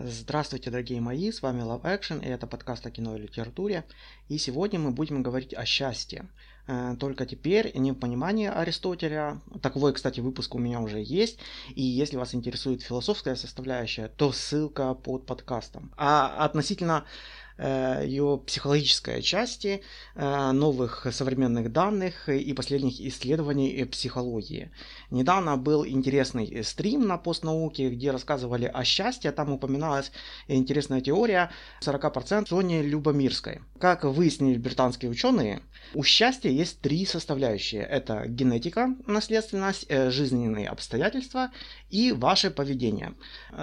Здравствуйте, дорогие мои, с вами Love Action, и это подкаст о кино и литературе. И сегодня мы будем говорить о счастье. Э, только теперь не в понимании Аристотеля. Таковой, кстати, выпуск у меня уже есть. И если вас интересует философская составляющая, то ссылка под подкастом. А относительно ее психологической части, э, новых современных данных и последних исследований психологии. Недавно был интересный стрим на постнауке, где рассказывали о счастье, там упоминалась интересная теория 40% Сони Любомирской. Как выяснили британские ученые, у счастья есть три составляющие. Это генетика, наследственность, э, жизненные обстоятельства и ваше поведение.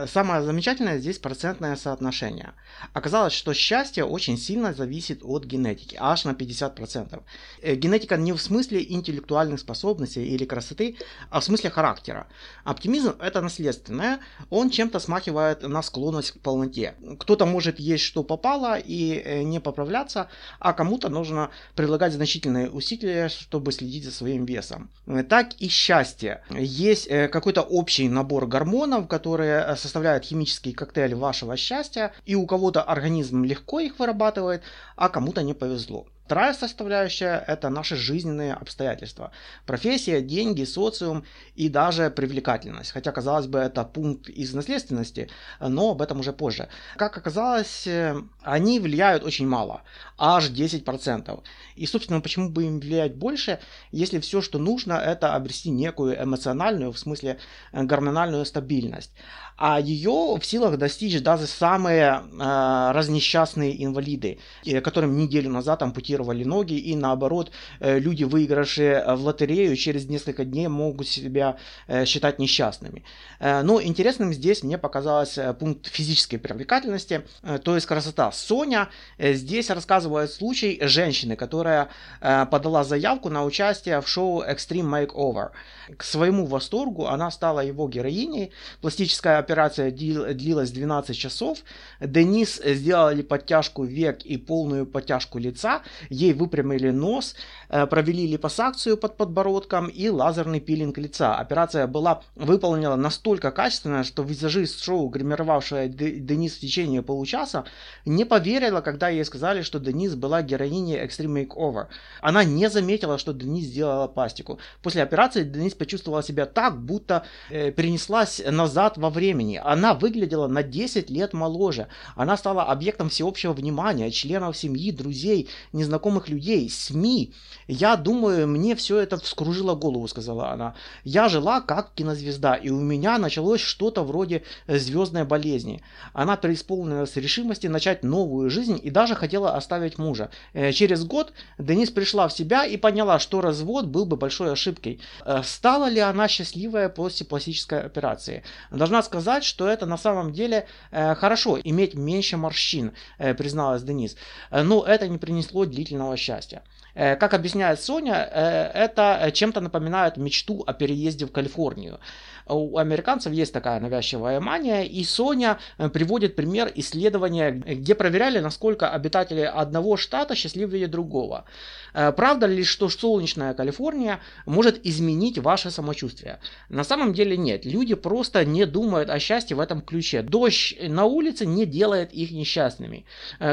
Самое замечательное здесь процентное соотношение. Оказалось, что счастье счастье очень сильно зависит от генетики, аж на 50%. Э, генетика не в смысле интеллектуальных способностей или красоты, а в смысле характера. Оптимизм это наследственное, он чем-то смахивает на склонность к полноте. Кто-то может есть что попало и э, не поправляться, а кому-то нужно прилагать значительные усилия, чтобы следить за своим весом. Э, так и счастье. Есть какой-то общий набор гормонов, которые составляют химический коктейль вашего счастья, и у кого-то организм легко легко их вырабатывает, а кому-то не повезло. Вторая составляющая – это наши жизненные обстоятельства. Профессия, деньги, социум и даже привлекательность. Хотя, казалось бы, это пункт из наследственности, но об этом уже позже. Как оказалось, э, они влияют очень мало, аж 10%. И, собственно, почему бы им влиять больше, если все, что нужно, это обрести некую эмоциональную, в смысле э, гормональную стабильность. А ее в силах достичь даже самые э, разнесчастные инвалиды, которым неделю назад ампутировали ампутировали ноги, и наоборот, э, люди, выигравшие в лотерею, через несколько дней могут себя э, считать несчастными. Э, но интересным здесь мне показалось пункт физической привлекательности, то есть красота. Соня здесь рассказывает случай женщины, которая подала заявку на участие в шоу Extreme Makeover. К своему восторгу она стала его героиней. Пластическая операция длилась 12 часов. Денис сделали подтяжку век и полную подтяжку лица ей выпрямили нос, э, провели липосакцию под подбородком и лазерный пилинг лица. Операция была выполнена настолько качественно, что визажист шоу, гримировавшая Денис в течение получаса, не поверила, когда ей сказали, что Денис была героиней Extreme Makeover. Она не заметила, что Денис сделала пластику. После операции Денис почувствовала себя так, будто э, перенеслась назад во времени. Она выглядела на 10 лет моложе. Она стала объектом всеобщего внимания, членов семьи, друзей, незнакомых незнакомых людей, СМИ. Я думаю, мне все это вскружило голову, сказала она. Я жила как кинозвезда, и у меня началось что-то вроде э, звездной болезни. Она преисполнилась решимости начать новую жизнь и даже хотела оставить мужа. Э, через год Денис пришла в себя и поняла, что развод был бы большой ошибкой. Э, стала ли она счастливая после пластической операции? Должна сказать, что это на самом деле хорошо, иметь меньше морщин, призналась Денис. Но это не принесло длительного длительного счастья. Э, как объясняет Соня, э, это чем-то напоминает мечту о переезде в Калифорнию. У американцев есть такая навязчивая мания, и Соня э, приводит пример исследования, где проверяли, насколько обитатели одного штата счастливее другого. Правда ли, что солнечная Калифорния может изменить ваше самочувствие? На самом деле нет. Люди просто не думают о счастье в этом ключе. Дождь на улице не делает их несчастными.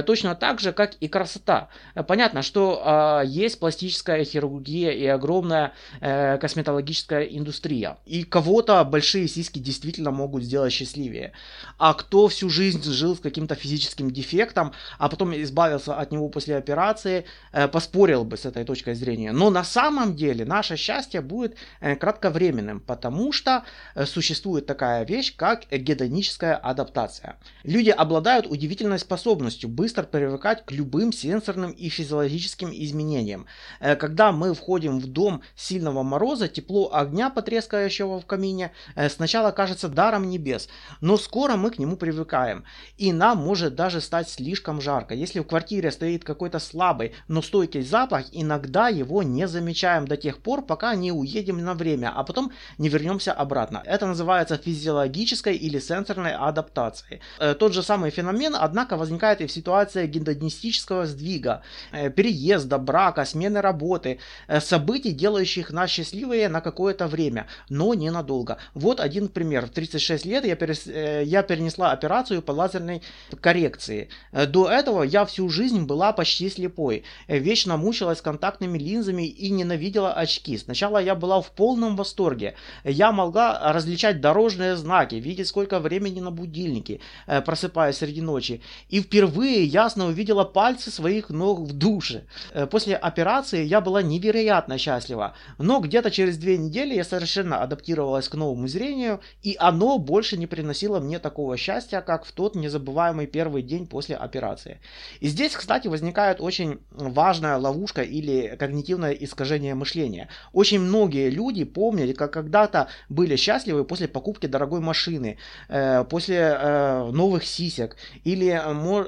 Точно так же, как и красота. Понятно, что есть пластическая хирургия и огромная э, косметологическая индустрия. И кого-то большие сиськи действительно могут сделать счастливее. А кто всю жизнь жил с каким-то физическим дефектом, а потом избавился от него после операции, э, поспорил бы с этой точкой зрения. Но на самом деле наше счастье будет э, кратковременным, потому что э, существует такая вещь, как гедоническая адаптация. Люди обладают удивительной способностью быстро привыкать к любым сенсорным и физиологическим изменениям когда мы входим в дом сильного мороза, тепло огня, потрескающего в камине, э, сначала кажется даром небес, но скоро мы к нему привыкаем. И нам может даже стать слишком жарко. Если в квартире стоит какой-то слабый, но стойкий запах, иногда его не замечаем до тех пор, пока не уедем на время, а потом не вернемся обратно. Это называется физиологической или сенсорной адаптацией. Э, тот же самый феномен, однако, возникает и в ситуации гендонистического сдвига. э, переезда, брака, смены работы, событий, делающих нас счастливые на какое-то время, но ненадолго. Вот один пример. В 36 лет я, перес, э, я перенесла операцию по лазерной коррекции. До этого я всю жизнь была почти слепой, вечно мучилась контактными линзами и ненавидела очки. Сначала я была в полном восторге. Я могла различать дорожные знаки, видеть сколько времени на будильнике, просыпаясь среди ночи. И впервые ясно увидела пальцы своих ног в душе. Э, после операции я была невероятно счастлива. Но где-то через две недели я совершенно адаптировалась к новому зрению, и оно больше не приносило мне такого счастья, как в тот незабываемый первый день после операции. И здесь, кстати, возникает очень важная ловушка или когнитивное искажение мышления. Очень многие люди помнят, как когда-то были счастливы после покупки дорогой машины, э, после э, новых сисек, или,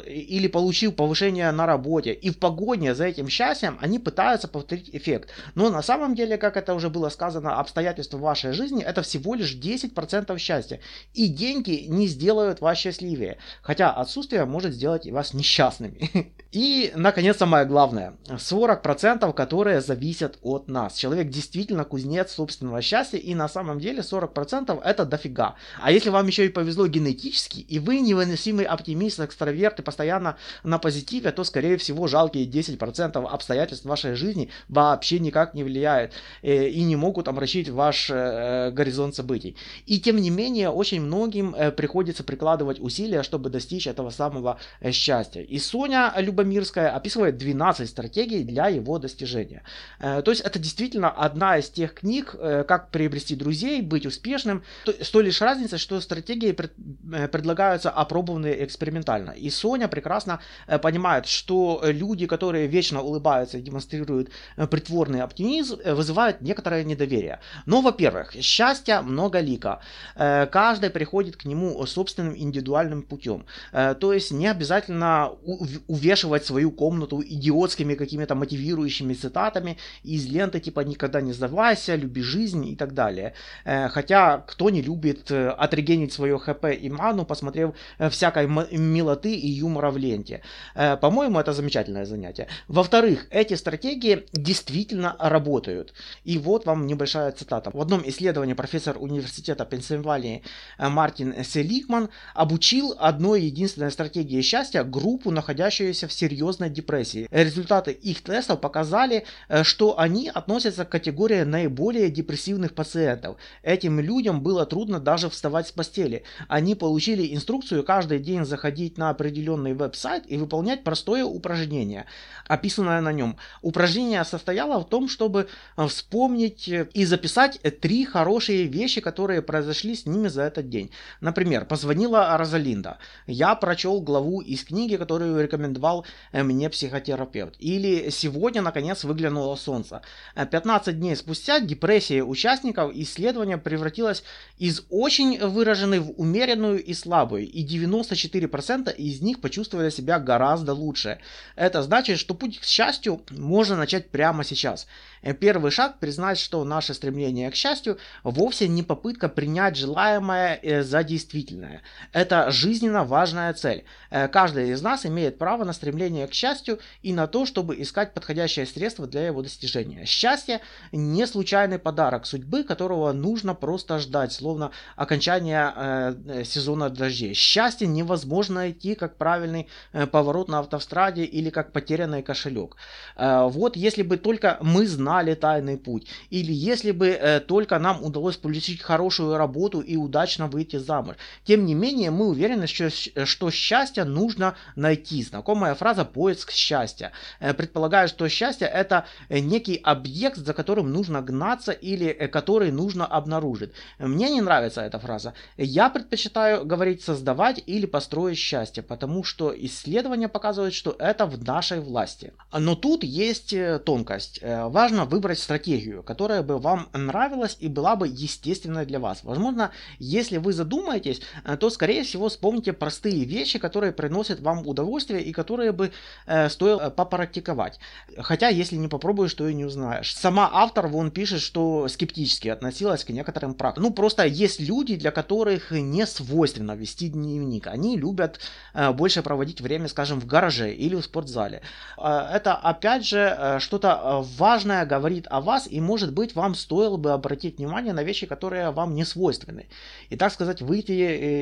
или получил повышение на работе. И в погоне за этим счастьем они пытаются повторить эффект. Но на самом деле, как это уже было сказано, обстоятельства вашей жизни это всего лишь 10% счастья. И деньги не сделают вас счастливее. Хотя отсутствие может сделать вас несчастными. И, наконец, самое главное. 40% которые зависят от нас. Человек действительно кузнец собственного счастья. И на самом деле 40% это дофига. А если вам еще и повезло генетически, и вы невыносимый оптимист, экстраверт и постоянно на позитиве, то, скорее всего, жалкие 10% обстоятельств вашей жизни вообще никак не влияют э, и не могут омрачить ваш э, горизонт событий. И тем не менее, очень многим э, приходится прикладывать усилия, чтобы достичь этого самого счастья. И Соня Любомирская описывает 12 стратегий для его достижения. То есть это действительно одна из тех книг, как приобрести друзей, быть успешным, с той лишь разницей, что стратегии предлагаются опробованные экспериментально. И Соня прекрасно Э, понимают, что люди, которые вечно улыбаются и демонстрируют э, притворный оптимизм, э, вызывают некоторое недоверие. Но, во-первых, счастье многолико. Каждый приходит к нему собственным индивидуальным путем. То есть не обязательно увешивать свою комнату идиотскими какими-то мотивирующими цитатами из ленты типа «никогда не сдавайся», «люби жизнь» и так далее. Хотя кто не любит отрегенить свое ХП и ману, посмотрев всякой милоты и юмора в ленте. Э, по-моему, это замечательное занятие. Во-вторых, эти стратегии действительно работают. И вот вам небольшая цитата. В одном исследовании профессор университета Пенсильвании э, Мартин Селикман обучил одной единственной стратегии счастья группу, находящуюся в серьезной депрессии. Результаты их тестов показали, э, что они относятся к категории наиболее депрессивных пациентов. Этим людям было трудно даже вставать с постели. Они получили инструкцию каждый день заходить на определенный веб-сайт и выполнять простое упражнение, описанное на нем. Упражнение состояло в том, чтобы э, вспомнить э, и записать три хорошие вещи, которые произошли с ними за этот день. Например, позвонила Розалинда. Я прочел главу из книги, которую рекомендовал э, мне психотерапевт. Или сегодня, наконец, выглянуло солнце. 15 дней спустя депрессия участников исследования превратилась из очень выраженной в умеренную и слабую. И 94% из них почувствовали себя гораздо лучше. Это значит, что путь к счастью можно начать прямо сейчас. Э, первый шаг признать, что наше стремление к счастью вовсе не попытка принять желаемое э, за действительное. Это жизненно важная цель. Э, каждый из нас имеет право на стремление к счастью и на то, чтобы искать подходящее средство для его достижения. Счастье не случайный подарок судьбы, которого нужно просто ждать, словно окончание э, сезона дождей. Счастье невозможно найти как правильный поворот на автостраде или как потерянный кошелек. Вот если бы только мы знали, тайный путь. Или если бы только нам удалось получить хорошую работу и удачно выйти замуж. Тем не менее, мы уверены, что, что счастье нужно найти. Знакомая фраза «поиск счастья». Э, предполагаю, что счастье это э, некий объект, за которым нужно гнаться или э, который нужно обнаружить. Мне не нравится эта фраза. Я предпочитаю говорить создавать или построить счастье, потому что исследования показывают, что это в нашей власти. Но тут есть тонкость. Важно выбрать стратегию, которая бы вам нравилась и была бы естественной для вас. Возможно, если вы задумаетесь, э, то, скорее всего, вспомните простые вещи, которые приносят вам удовольствие и которые бы э, стоило э, попрактиковать. Хотя, если не попробуешь, то и не узнаешь. Сама автор, вон пишет, что скептически относилась к некоторым практикам. Ну, просто есть люди, для которых не свойственно вести дневник. Они любят э, больше проводить время, скажем, в гараже или в спортзале. это опять же что-то важное говорит о вас, и может быть вам стоило бы обратить внимание на вещи, которые вам не свойственны. И так сказать, выйти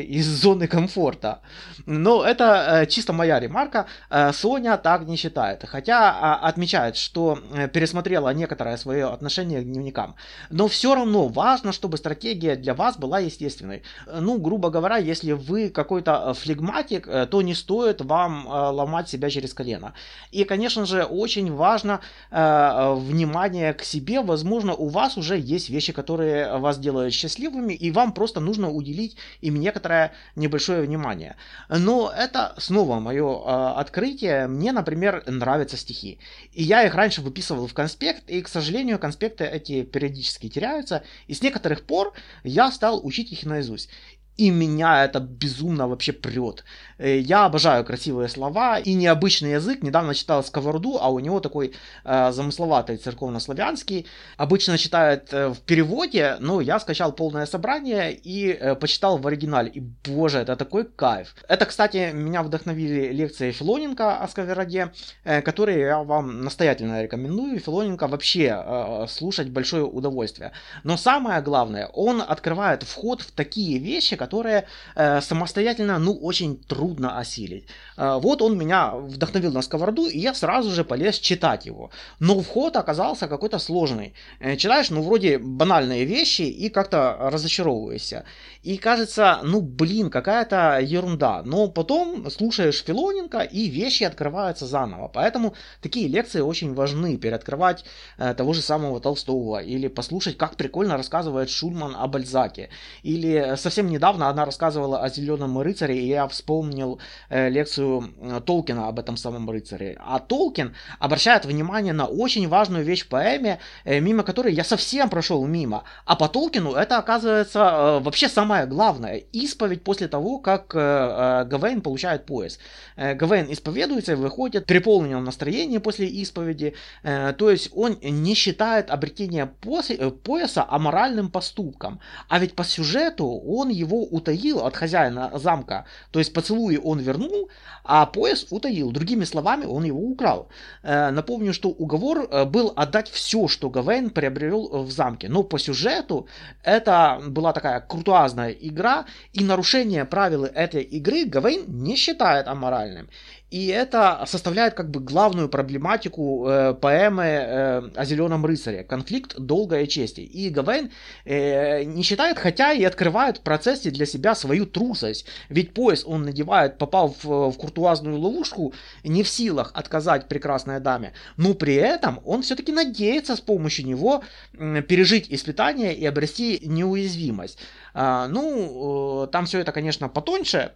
из зоны комфорта. Но это чисто моя ремарка. Соня так не считает. Хотя отмечает, что пересмотрела некоторое свое отношение к дневникам. Но все равно важно, чтобы стратегия для вас была естественной. Ну, грубо говоря, если вы какой-то э, флегматик, э, то не стоит вам э, ломать себя через колено. И, конечно же, очень важно внимание к себе. Возможно, у вас уже есть вещи, которые вас делают счастливыми, и вам просто нужно уделить им некоторое небольшое внимание. Но это снова мое открытие. Мне, например, нравятся стихи. И я их раньше выписывал в конспект, и, к сожалению, конспекты эти периодически теряются. И с некоторых пор я стал учить их наизусть. И меня это безумно вообще прет. Э, я обожаю красивые слова и необычный язык. Недавно читал Сковороду, а у него такой э, замысловатый церковно-славянский. Обычно читает э, в переводе, но я скачал полное собрание и э, почитал в оригинале. И боже, это такой кайф. Это, кстати, меня вдохновили лекции Филоненко о Сковороде, э, которые я вам настоятельно рекомендую. Филоненко вообще э, слушать большое удовольствие. Но самое главное, он открывает вход в такие вещи, которые э, самостоятельно, ну, очень трудно осилить. Э, вот он меня вдохновил на сковороду, и я сразу же полез читать его. Но вход оказался какой-то сложный. Э, читаешь, ну, вроде банальные вещи, и как-то разочаровываешься. И кажется, ну, блин, какая-то ерунда. Но потом слушаешь Филоненко, и вещи открываются заново. Поэтому такие лекции очень важны. Переоткрывать э, того же самого Толстого, или послушать, как прикольно рассказывает Шульман о Бальзаке. Или совсем недавно она рассказывала о Зеленом рыцаре, и я вспомнил э, лекцию э, Толкина об этом самом рыцаре. А Толкин обращает внимание на очень важную вещь в поэме, э, мимо которой я совсем прошел мимо. А по Толкину это оказывается вообще самое главное. Исповедь после того, как Гавейн получает пояс. Гавейн исповедуется и выходит в переполненном настроении после исповеди. То есть он не считает обретение пояса аморальным поступком. А ведь по сюжету он его утаил от хозяина замка. То есть поцелуи он вернул, а пояс утаил. Другими словами, он его украл. Э, напомню, что уговор э, был отдать все, что Гавейн приобрел в замке. Но по сюжету это была такая крутуазная игра, и нарушение правил этой игры Гавейн не считает аморальным. И это составляет как бы главную проблематику э, поэмы э, о Зеленом рыцаре. Конфликт долгой чести. И Гавейн э, не считает, хотя и открывает в процессе для себя свою трусость. Ведь пояс он надевает, попал в, в куртуазную ловушку, не в силах отказать прекрасной даме. Но при этом он все-таки надеется с помощью него э, пережить испытание и обрести неуязвимость. А, ну, э, там все это, конечно, потоньше,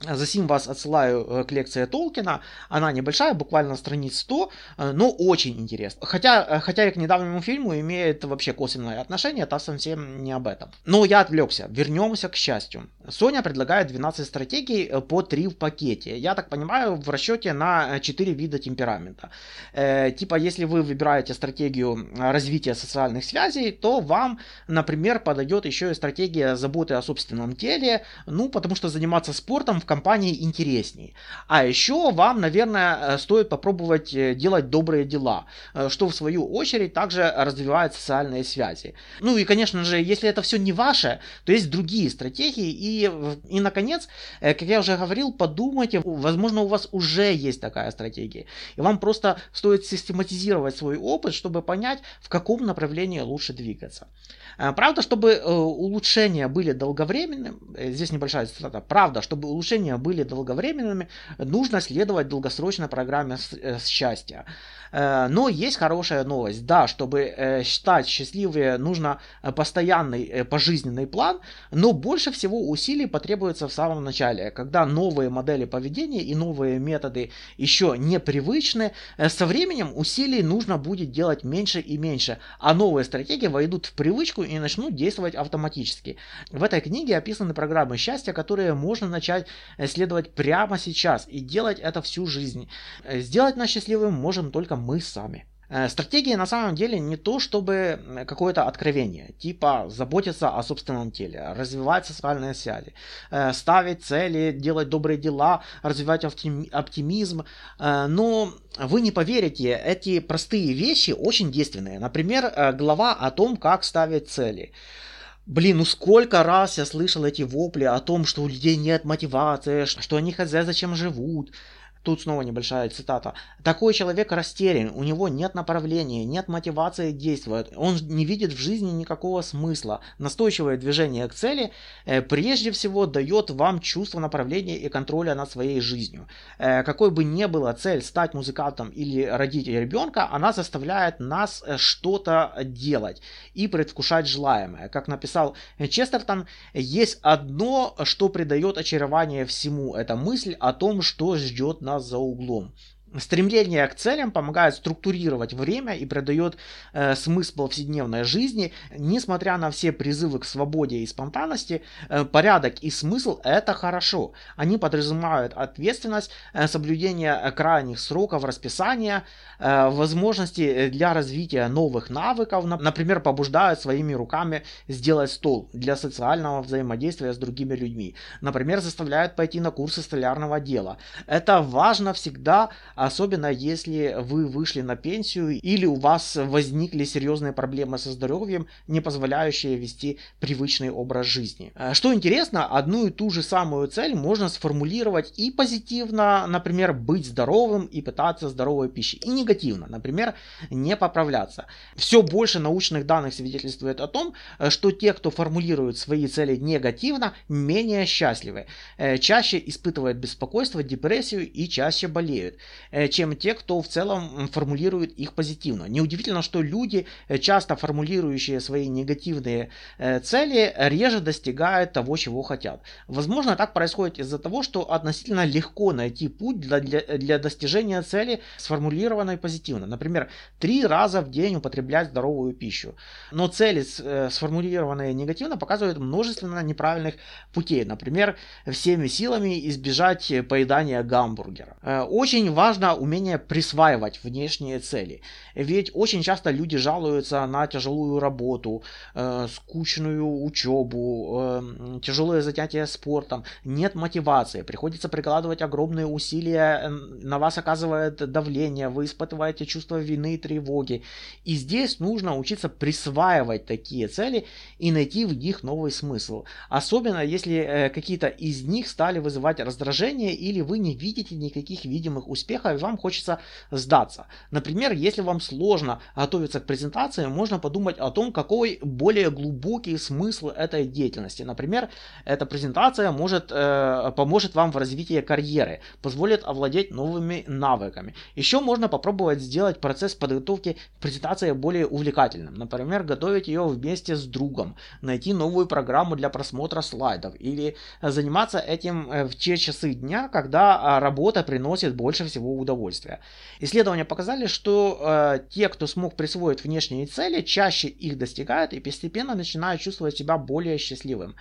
Засим вас отсылаю э, к лекции Толкина. Она небольшая, буквально страниц 100, э, но очень интересна. Хотя, э, хотя и к недавнему фильму имеет вообще косвенное отношение, это совсем не об этом. Но я отвлекся. Вернемся к счастью. Соня предлагает 12 стратегий по 3 в пакете. Я так понимаю, в расчете на 4 вида темперамента. Э, типа, если вы выбираете стратегию развития социальных связей, то вам, например, подойдет еще и стратегия заботы о собственном теле, ну, потому что заниматься спортом компании интереснее. А еще вам, наверное, э, стоит попробовать э, делать добрые дела, э, что в свою очередь также развивает социальные связи. Ну и, конечно же, если это все не ваше, то есть другие стратегии. И, и наконец, как я уже говорил, подумайте, возможно, у вас уже есть такая стратегия. И вам просто стоит систематизировать свой опыт, чтобы понять, в каком направлении лучше двигаться. Правда, чтобы улучшения были долговременными, здесь небольшая цитата, правда, чтобы улучшения улучшения были долговременными, нужно следовать долгосрочной программе э, счастья. Э, но есть хорошая новость. Да, чтобы э, стать счастливее, нужно постоянный пожизненный план, но больше всего усилий потребуется в самом начале, когда новые модели поведения и новые методы еще непривычны. Со временем усилий нужно будет делать меньше и меньше, а новые стратегии войдут в привычку и начнут действовать автоматически. В этой книге описаны программы счастья, которые можно начать следовать прямо сейчас и делать это всю жизнь. Сделать нас счастливым можем только мы сами. Э, стратегия на самом деле не то, чтобы какое-то откровение, типа заботиться о собственном теле, развивать социальные связи, э, ставить цели, делать добрые дела, развивать оптимизм. Э, но вы не поверите, эти простые вещи очень действенные. Например, глава о том, как ставить цели. Блин, ну сколько раз я слышал эти вопли о том, что у людей нет мотивации, что они хз зачем живут, Тут снова небольшая цитата. Такой человек растерян, у него нет направления, нет мотивации действовать, он не видит в жизни никакого смысла. Настойчивое движение к цели э, прежде всего дает вам чувство направления и контроля над своей жизнью. Э, какой бы ни была цель стать музыкантом или родить ребенка, она заставляет нас э, что-то делать и предвкушать желаемое. Как написал Честертон, есть одно, что придает очарование всему. Это мысль о том, что ждет нас за углом. Стремление к целям помогает структурировать время и придает э, смысл повседневной жизни. Несмотря на все призывы к свободе и спонтанности, э, порядок и смысл это хорошо. Они подразумевают ответственность, э, соблюдение крайних сроков расписания, э, возможности для развития новых навыков, например, побуждают своими руками сделать стол для социального взаимодействия с другими людьми. Например, заставляют пойти на курсы столярного дела. Это важно всегда особенно если вы вышли на пенсию или у вас возникли серьезные проблемы со здоровьем, не позволяющие вести привычный образ жизни. Э, что интересно, одну и ту же самую цель можно сформулировать и позитивно, например, быть здоровым и питаться здоровой пищей, и негативно, например, не поправляться. Все больше научных данных свидетельствует о том, э, что те, кто формулирует свои цели негативно, менее счастливы, э, чаще испытывают беспокойство, депрессию и чаще болеют. Э, чем те, кто в целом формулирует их позитивно. Неудивительно, что люди, э, часто формулирующие свои негативные э, цели, реже достигают того, чего хотят. Возможно, так происходит из-за того, что относительно легко найти путь для, для, для достижения цели, сформулированной позитивно. Например, три раза в день употреблять здоровую пищу. Но цели, сформулированные негативно, показывают множество неправильных путей. Например, всеми силами избежать поедания гамбургера. Очень важно важно умение присваивать внешние цели. Ведь очень часто люди жалуются на тяжелую работу, э, скучную учебу, э, тяжелые занятия спортом, нет мотивации, приходится прикладывать огромные усилия, э, на вас оказывает давление, вы испытываете чувство вины и тревоги. И здесь нужно учиться присваивать такие цели и найти в них новый смысл. Особенно если э, какие-то из них стали вызывать раздражение или вы не видите никаких видимых успехов успеха, и вам хочется сдаться. Например, если вам сложно готовиться к презентации, можно подумать о том, какой более глубокий смысл этой деятельности. Например, эта презентация может, э, поможет вам в развитии карьеры, позволит овладеть новыми навыками. Еще можно попробовать сделать процесс подготовки к презентации более увлекательным. Например, готовить ее вместе с другом, найти новую программу для просмотра слайдов или заниматься этим э, в те часы дня, когда а, работа приносит больше всего удовольствия. Исследования показали, что э, те, кто смог присвоить внешние цели, чаще их достигают и постепенно начинают чувствовать себя более счастливым.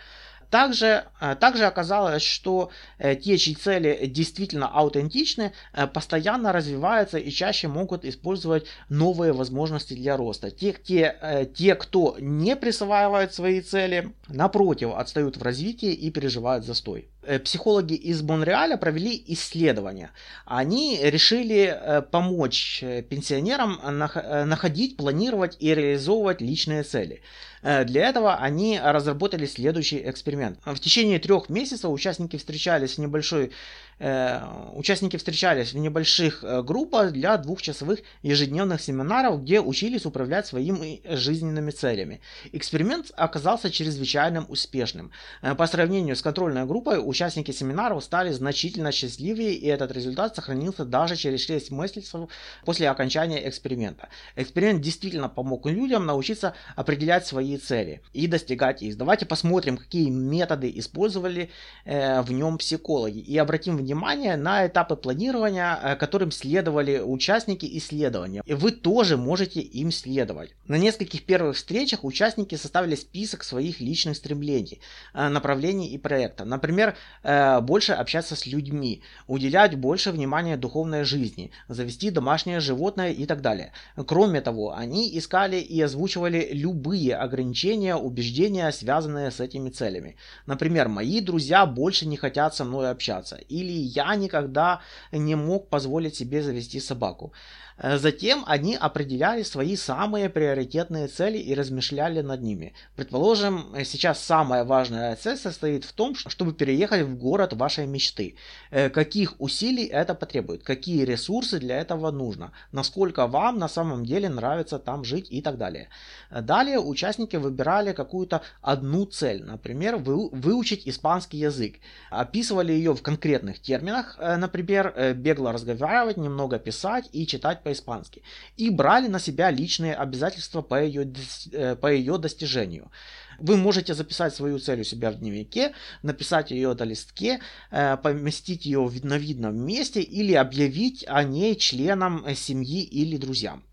Также, э, также оказалось, что э, те, чьи цели действительно аутентичны, э, постоянно развиваются и чаще могут использовать новые возможности для роста. Те, те, те кто не присваивает свои цели, напротив, отстают в развитии и переживают застой психологи из Монреаля провели исследование. Они решили помочь пенсионерам находить, планировать и реализовывать личные цели. Э, для этого они разработали следующий эксперимент. В течение трех месяцев участники встречались в небольшой Э, участники встречались в небольших э, группах для двухчасовых ежедневных семинаров, где учились управлять своими жизненными целями. Эксперимент оказался чрезвычайно успешным. Э, по сравнению с контрольной группой, участники семинаров стали значительно счастливее, и этот результат сохранился даже через 6 месяцев после окончания эксперимента. Эксперимент действительно помог людям научиться определять свои цели и достигать их. Давайте посмотрим, какие методы использовали в нем психологи, и обратим внимание на этапы планирования, э, которым следовали участники исследования. И вы тоже можете им следовать. На нескольких первых встречах участники составили список своих личных стремлений, э, направлений и проектов. Например, э, больше общаться с людьми, уделять больше внимания духовной жизни, завести домашнее животное и так далее. Кроме того, они искали и озвучивали любые ограничения, убеждения, связанные с этими целями. Например, мои друзья больше не хотят со мной общаться. Или я никогда не мог позволить себе завести собаку. Э, затем они определяли свои самые приоритетные цели и размышляли над ними. Предположим, сейчас самая важная цель состоит в том, чтобы переехать в город вашей мечты. Э, каких усилий это потребует, какие ресурсы для этого нужно, насколько вам на самом деле нравится там жить и так далее. Далее участники выбирали какую-то одну цель, например, выучить испанский язык. Описывали ее в конкретных терминах, э, например, бегло разговаривать, немного писать и читать по-испански, и брали на себя личные обязательства по ее, э, по ее достижению. Вы можете записать свою цель у себя в дневнике, написать ее на листке, э, поместить ее на видном месте или объявить о ней членам э, семьи или друзьям.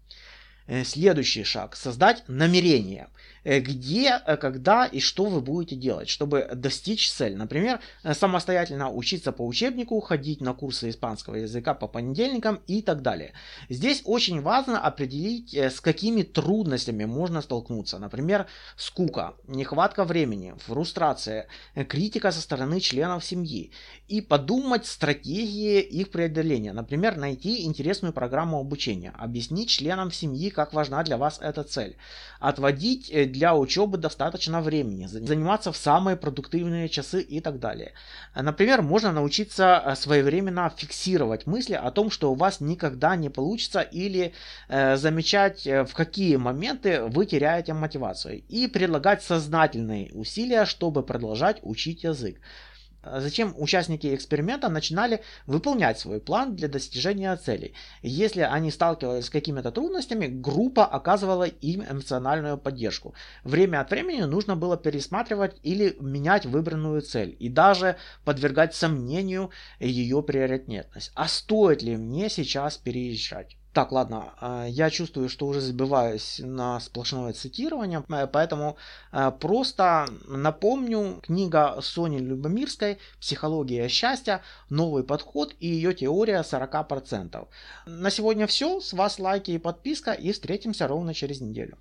Следующий шаг. Создать намерение. Э, где, э, когда и что вы будете делать, чтобы достичь цели. Например, э, самостоятельно учиться по учебнику, ходить на курсы испанского языка по понедельникам и так далее. Здесь очень важно определить, с какими трудностями можно столкнуться. Например, скука, нехватка времени, фрустрация, критика со стороны членов семьи. И подумать стратегии их преодоления. Например, найти интересную программу обучения, объяснить членам семьи, как важна для вас эта цель, отводить для учебы достаточно времени, заниматься в самые продуктивные часы и так далее. Например, можно научиться э, своевременно фиксировать мысли о том, что у вас никогда не получится или э, замечать, э, в какие моменты вы теряете мотивацию и предлагать сознательные усилия, чтобы продолжать учить язык. А Зачем участники эксперимента начинали выполнять свой план для достижения целей. Если они сталкивались с какими-то трудностями, группа оказывала им эмоциональную поддержку. Время от времени нужно было пересматривать или менять выбранную цель и даже подвергать сомнению ее приоритетность. А стоит ли мне сейчас переезжать? Так, ладно, а, я чувствую, что уже забиваюсь на сплошное цитирование, э, поэтому э, просто напомню, книга Сони Любомирской «Психология счастья. Новый подход и ее теория 40%». На сегодня все, с вас лайки и подписка, и встретимся ровно через неделю.